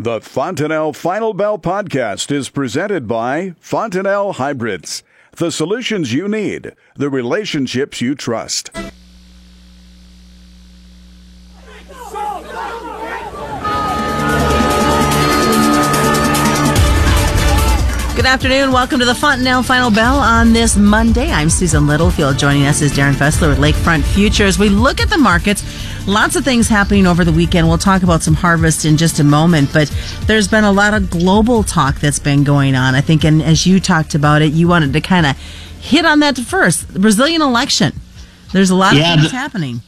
The Fontanelle Final Bell podcast is presented by Fontanelle Hybrids. The solutions you need, the relationships you trust. Good afternoon. Welcome to the Fontanelle Final Bell on this Monday. I'm Susan Littlefield. Joining us is Darin Fessler with Lakefront Futures. We look at the markets. Lots of things happening over the weekend. We'll talk about some harvest in just a moment, but there's been a lot of global talk that's been going on. I think, and as you talked about it, you wanted to kind of hit on that first. The Brazilian election. There's a lot yeah, of things the, happening.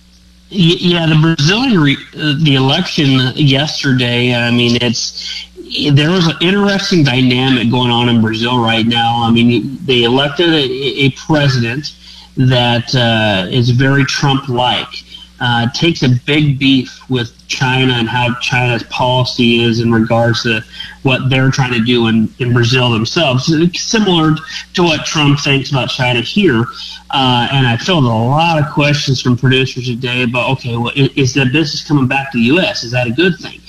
Yeah, the Brazilian re, uh, the election yesterday. I mean, it's there was an interesting dynamic going on in Brazil right now. I mean, they elected a, a president that uh, is very Trump-like. Uh, takes a big beef with China and how China's policy is in regards to what they're trying to do in, in Brazil themselves. Similar to what Trump thinks about China here. Uh, and I filled a lot of questions from producers today about, okay, well, is, is business coming back to the U.S.? Is that a good thing?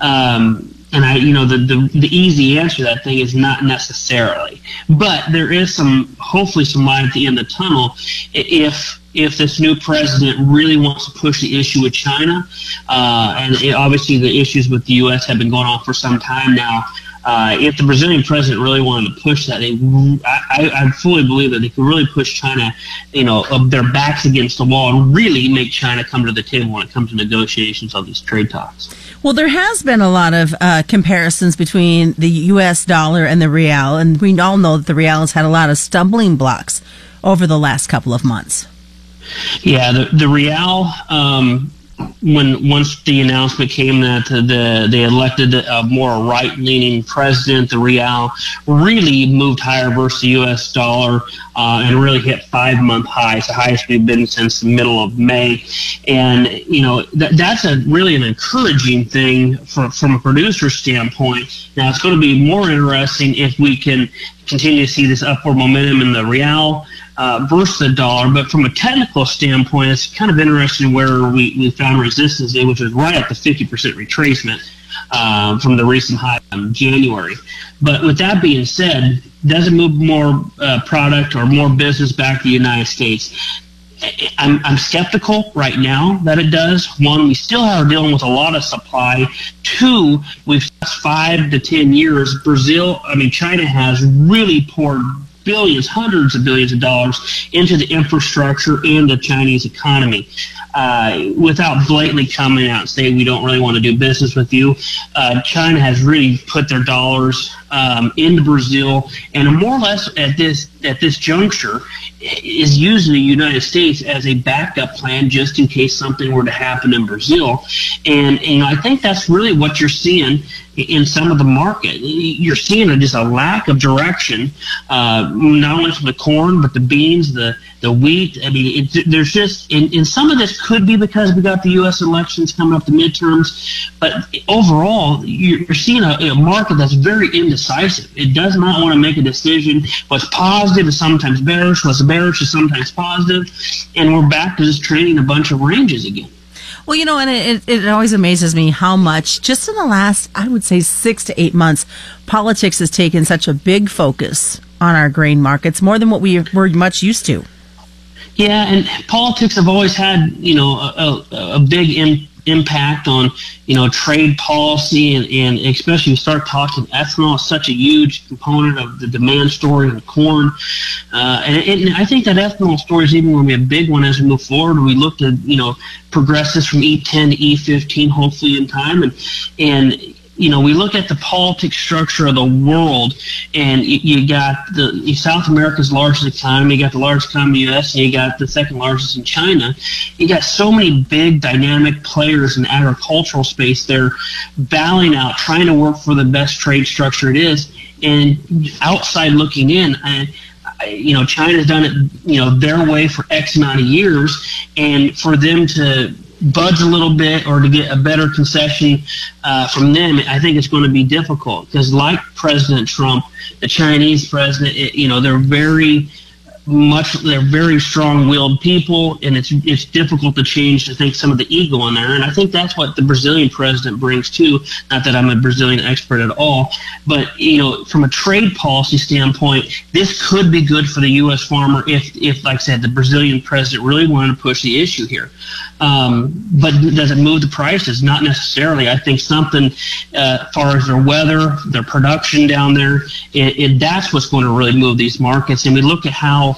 Um, and I, you know, the, the, the easy answer to that thing is not necessarily, but there is some, hopefully some light at the end of the tunnel if, if this new president really wants to push the issue with China, uh, and it, obviously the issues with the U.S. have been going on for some time now. Uh, if the Brazilian president really wanted to push that, they, I, I fully believe that they could really push China, you know, their backs against the wall and really make China come to the table when it comes to negotiations on these trade talks. Well, there has been a lot of uh, comparisons between the U.S. dollar and the real, and we all know that the real has had a lot of stumbling blocks over the last couple of months. Yeah, the the real um, when once the announcement came that the they elected a more right leaning president, the real really moved higher versus the U.S. dollar uh, and really hit five month highs, the highest we've been since the middle of May. And you know that that's a really an encouraging thing for, from a producer standpoint. Now it's going to be more interesting if we can continue to see this upward momentum in the real uh, versus the dollar. But from a technical standpoint, it's kind of interesting where we, we found resistance, which was right at the 50% retracement uh, from the recent high in January. But with that being said, does it move more uh, product or more business back to the United States? I'm, I'm skeptical right now that it does. One, we still are dealing with a lot of supply. Two, we've five to ten years. Brazil, I mean, China has really poured billions, hundreds of billions of dollars into the infrastructure and the Chinese economy. Uh, without blatantly coming out and saying we don't really want to do business with you, uh, China has really put their dollars um, into Brazil, and more or less at this at this juncture is using the United States as a backup plan just in case something were to happen in Brazil. And, and I think that's really what you're seeing in some of the market. You're seeing just a lack of direction, uh, not only for the corn, but the beans, the, the wheat. I mean, it, there's just, and, and some of this could be because we got the U.S. elections coming up, the midterms, but overall, you're, seeing a, a market that's very indecisive. It does not want to make a decision. What's positive is sometimes bearish, what's bearish is sometimes positive. positive, and we're back to just trading a bunch of ranges again. Well, you know, and it, it always amazes me how much, just in the last, I would say, six to eight months, politics has taken such a big focus on our grain markets, more than what we were much used to. Yeah, and politics have always had, you know, a, a, a big Im- impact on you know trade policy and, and especially you start talking ethanol is such a huge component of the demand story of corn. Uh, and, and, I think that ethanol story is even going to be a big one as we move forward. We look to you know progress this from E10 to E15 hopefully in time. And and you know, we look at the politics structure of the world, and you, got the South America's largest economy, you got the largest economy in the U.S., and you got the second largest in China. You got so many big, dynamic players in the agricultural space. They're battling out, trying to work for the best trade structure it is, and outside looking in. I, you know, China's done it, you know, their way for X amount of years, and for them to budge a little bit or to get a better concession uh, from them, I think it's going to be difficult. Because, like President Trump, the Chinese president, it, you know, they're very much they're very strong-willed people, and it's it's difficult to change. to think some of the ego in there, and I think that's what the Brazilian president brings too. Not that I'm a Brazilian expert at all, but you know, from a trade policy standpoint, this could be good for the U.S. farmer if, if like I said, the Brazilian president really wanted to push the issue here. Um, but does it move the prices? Not necessarily. I think something uh, as far as their weather, their production down there, that's what's going to really move these markets. And we look at how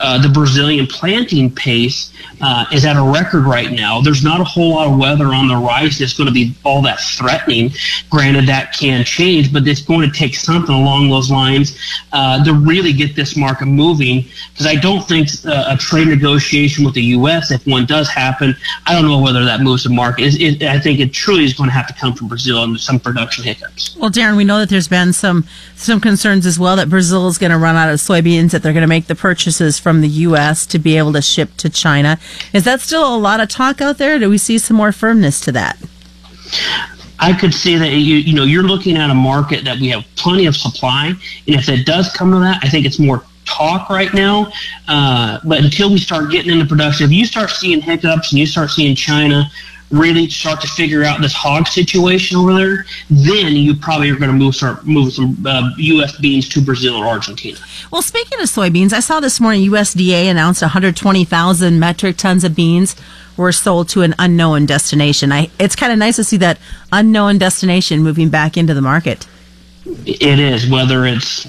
uh, the Brazilian planting pace uh, is at a record right now. There's not a whole lot of weather on the rise that's going to be all that threatening. Granted, that can change, but it's going to take something along those lines uh, to really get this market moving. Because I don't think uh, a trade negotiation with the U.S., if one does happen, I don't know whether that moves the market. It, it, I think it truly is going to have to come from Brazil and some production hiccups. Well, Darin, we know that there's been some some concerns as well that Brazil is going to run out of soybeans, that they're going to make the purchases from the U.S. to be able to ship to China. Is that still a lot of talk out there? Do we see some more firmness to that? I could see that you you know you're looking at a market that we have plenty of supply, and if it does come to that, I think it's more talk right now. Uh, but until we start getting into production, if you start seeing hiccups and you start seeing China really start to figure out this hog situation over there, then you probably are going to move start moving some uh, U.S. beans to Brazil or Argentina. Well, speaking of soybeans, I saw this morning USDA announced 120,000 metric tons of beans were sold to an unknown destination. I, it's kind of nice to see that unknown destination moving back into the market. It is, whether it's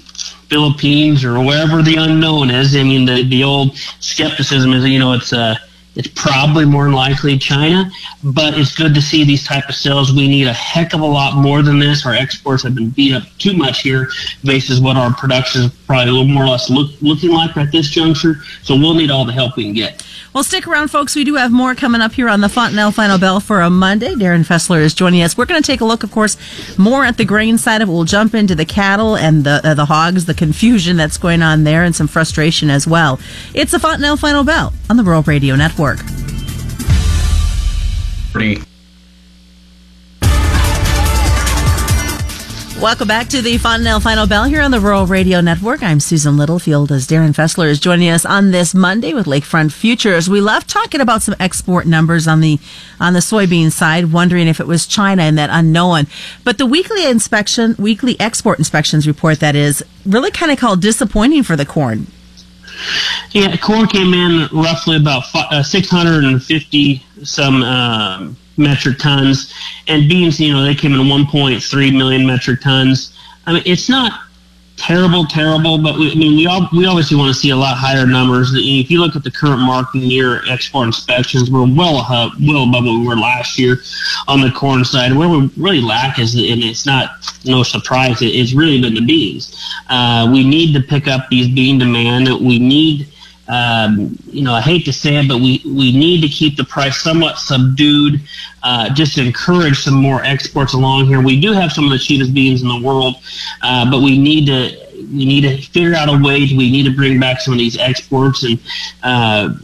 Philippines or wherever the unknown is. I mean, the, the old skepticism is, you know, it's uh, it's probably more likely China, but it's good to see these type of sales. We need a heck of a lot more than this. Our exports have been beat up too much here, basis what our production probably a little more or less look, looking like at this juncture. So we'll need all the help we can get. Well, stick around, folks. We do have more coming up here on the Fontanelle Final Bell for a Monday. Darin Fessler is joining us. We're going to take a look, of course, more at the grain side of it. We'll jump into the cattle and the uh, the hogs, the confusion that's going on there, and some frustration as well. It's the Fontanelle Final Bell on the Rural Radio Network. Pretty Welcome back to the Fontanelle Final Bell here on the Rural Radio Network. I'm Susan Littlefield as Darin Fessler is joining us on this Monday with Lakefront Futures. We left talking about some export numbers on the on the soybean side, wondering if it was China and that unknown. But the weekly inspection, weekly export inspections report that is really kind of called disappointing for the corn. Yeah, corn came in roughly about uh, 650 some. Um, metric tons, and beans, you know, they came in 1.3 million metric tons. I mean, it's not terrible, terrible, but we, I mean, we all, we obviously want to see a lot higher numbers. If you look at the current market year export inspections, we're well above, well above what we were last year on the corn side. Where we really lack is, and it's not no surprise, it's really been the beans. Uh, we need to pick up these bean demand. We need um, you know, I hate to say it, but we, we need to keep the price somewhat subdued, uh, just to encourage some more exports along here. We do have some of the cheapest beans in the world, uh, but we need to we need to figure out a way. To, we need to bring back some of these exports, and uh,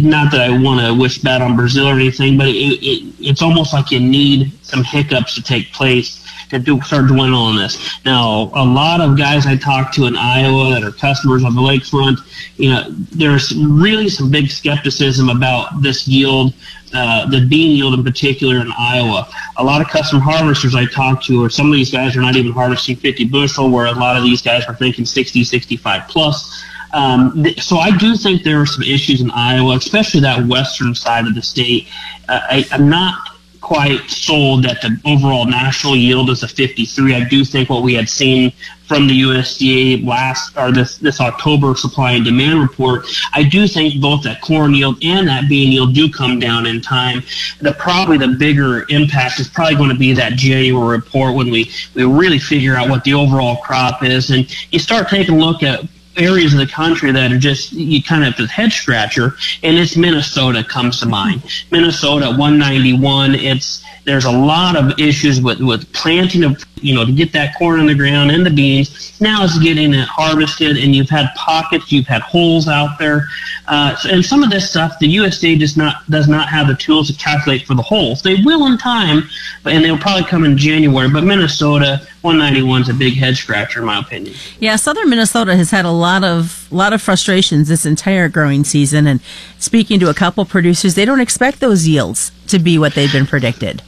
not that I want to wish bad on Brazil or anything, but it, it, it's almost like you need some hiccups to take place to do, start dwindling on this. Now, a lot of guys I talk to in Iowa that are customers on the lakefront, you know, there's really some big skepticism about this yield, uh, the bean yield in particular in Iowa. A lot of custom harvesters I talk to, or some of these guys are not even harvesting 50 bushel, where a lot of these guys are thinking 60, 65 plus. Um, th- so I do think there are some issues in Iowa, especially that western side of the state. Uh, I, I'm not quite sold that the overall national yield is a 53. I do think what we had seen from the USDA last or this this October supply and demand report, I do think both that corn yield and that bean yield do come down in time. The probably the bigger impact is probably going to be that January report when we we really figure out what the overall crop is and you start taking a look at areas of the country that are just you kind of a head scratcher, and it's Minnesota comes to mind. Minnesota 191. It's there's a lot of issues with with planting of you know to get that corn in the ground and the beans. Now it's getting it harvested, and you've had pockets, you've had holes out there, uh, and some of this stuff the USDA does not does not have the tools to calculate for the holes. They will in time, and they'll probably come in January. But Minnesota 191 is a big head scratcher in my opinion. Yeah, southern Minnesota has had a lot of lot of frustrations this entire growing season. And speaking to a couple producers, they don't expect those yields to be what they've been predicted.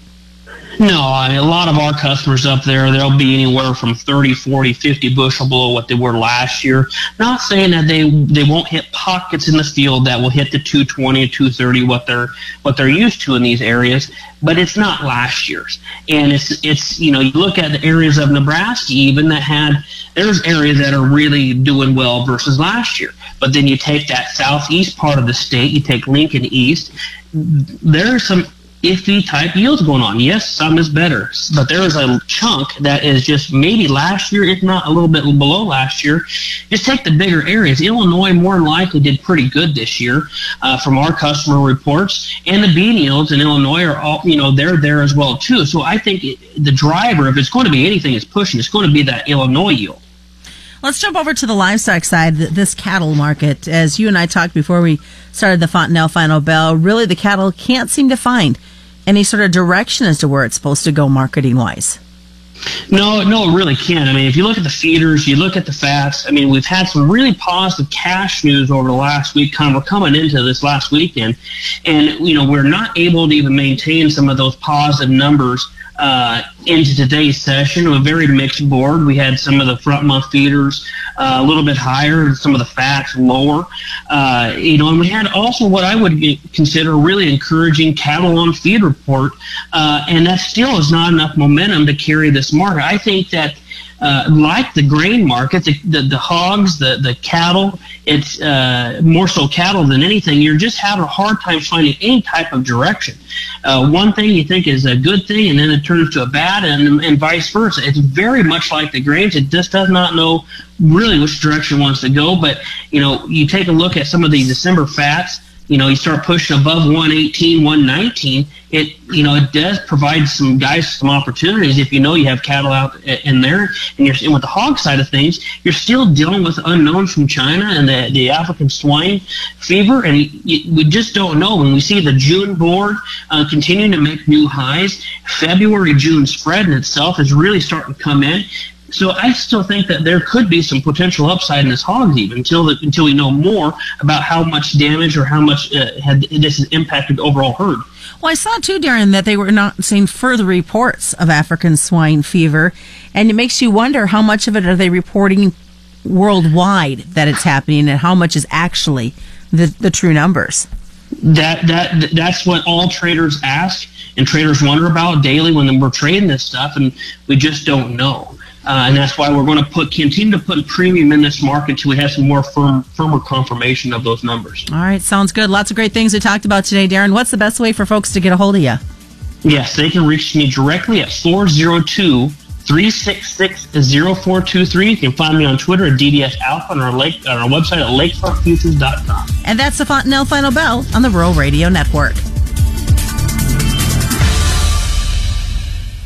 No, I mean, a lot of our customers up there, they'll be anywhere from 30, 40, 50 bushel below what they were last year. Not saying that they they won't hit pockets in the field that will hit the 220, 230, what they're what they're used to in these areas, but it's not last year's. And it's it's you know you look at the areas of Nebraska even that had there's areas that are really doing well versus last year. But then you take that southeast part of the state, you take Lincoln East, there are some iffy type yields going on. Yes, some is better, but there is a chunk that is just maybe last year, if not a little bit below last year. Just take the bigger areas. Illinois more than likely did pretty good this year uh, from our customer reports, and the bean yields in Illinois are all you know they're there as well too. So I think the driver, if it's going to be anything, is pushing. It's going to be that Illinois yield. Let's jump over to the livestock side, this cattle market. As you and I talked before we started the Fontanelle Final Bell, really the cattle can't seem to find any sort of direction as to where it's supposed to go marketing wise. No, no, it really can't. I mean, if you look at the feeders, you look at the fats. I mean, we've had some really positive cash news over the last week. Kind of, we're coming into this last weekend, and you know, we're not able to even maintain some of those positive numbers uh, into today's session. A very mixed board. We had some of the front month feeders uh, a little bit higher, some of the fats lower. Uh, you know, and we had also what I would consider really encouraging cattle on feed report, uh, and that still is not enough momentum to carry this market. I think that uh, like the grain market, the, the, the, hogs, the, the cattle, it's uh, more so cattle than anything. You're just having a hard time finding any type of direction. Uh, one thing you think is a good thing, and then it turns to a bad, and, and vice versa. It's very much like the grains. It just does not know really which direction it wants to go. But, you know, you take a look at some of the December fats you know, you start pushing above 118, 119, it, you know, it does provide some guys some opportunities if you know you have cattle out in there. And you're and with the hog side of things, you're still dealing with unknowns from China and the, the African swine fever. And we just don't know. When we see the June board uh, continuing to make new highs, February, June spread in itself is really starting to come in. So I still think that there could be some potential upside in this hogs even until the, until we know more about how much damage or how much uh, had, this has impacted the overall herd. Well, I saw too, Darin, that they were not seeing further reports of African swine fever, and it makes you wonder how much of it are they reporting worldwide that it's happening, and how much is actually the the true numbers. That that that's what all traders ask and traders wonder about daily when we're trading this stuff, and we just don't know. Uh, and that's why we're going to put continue to put a premium in this market until we have some more firm, firmer confirmation of those numbers. All right, sounds good. Lots of great things we talked about today, Darin. What's the best way for folks to get a hold of you? Yes, they can reach me directly at 402 366 0423. You can find me on Twitter at DDS Alpha and our, lake, on our website at lakefrontfutures.com. And that's the Fontanelle Final Bell on the Rural Radio Network.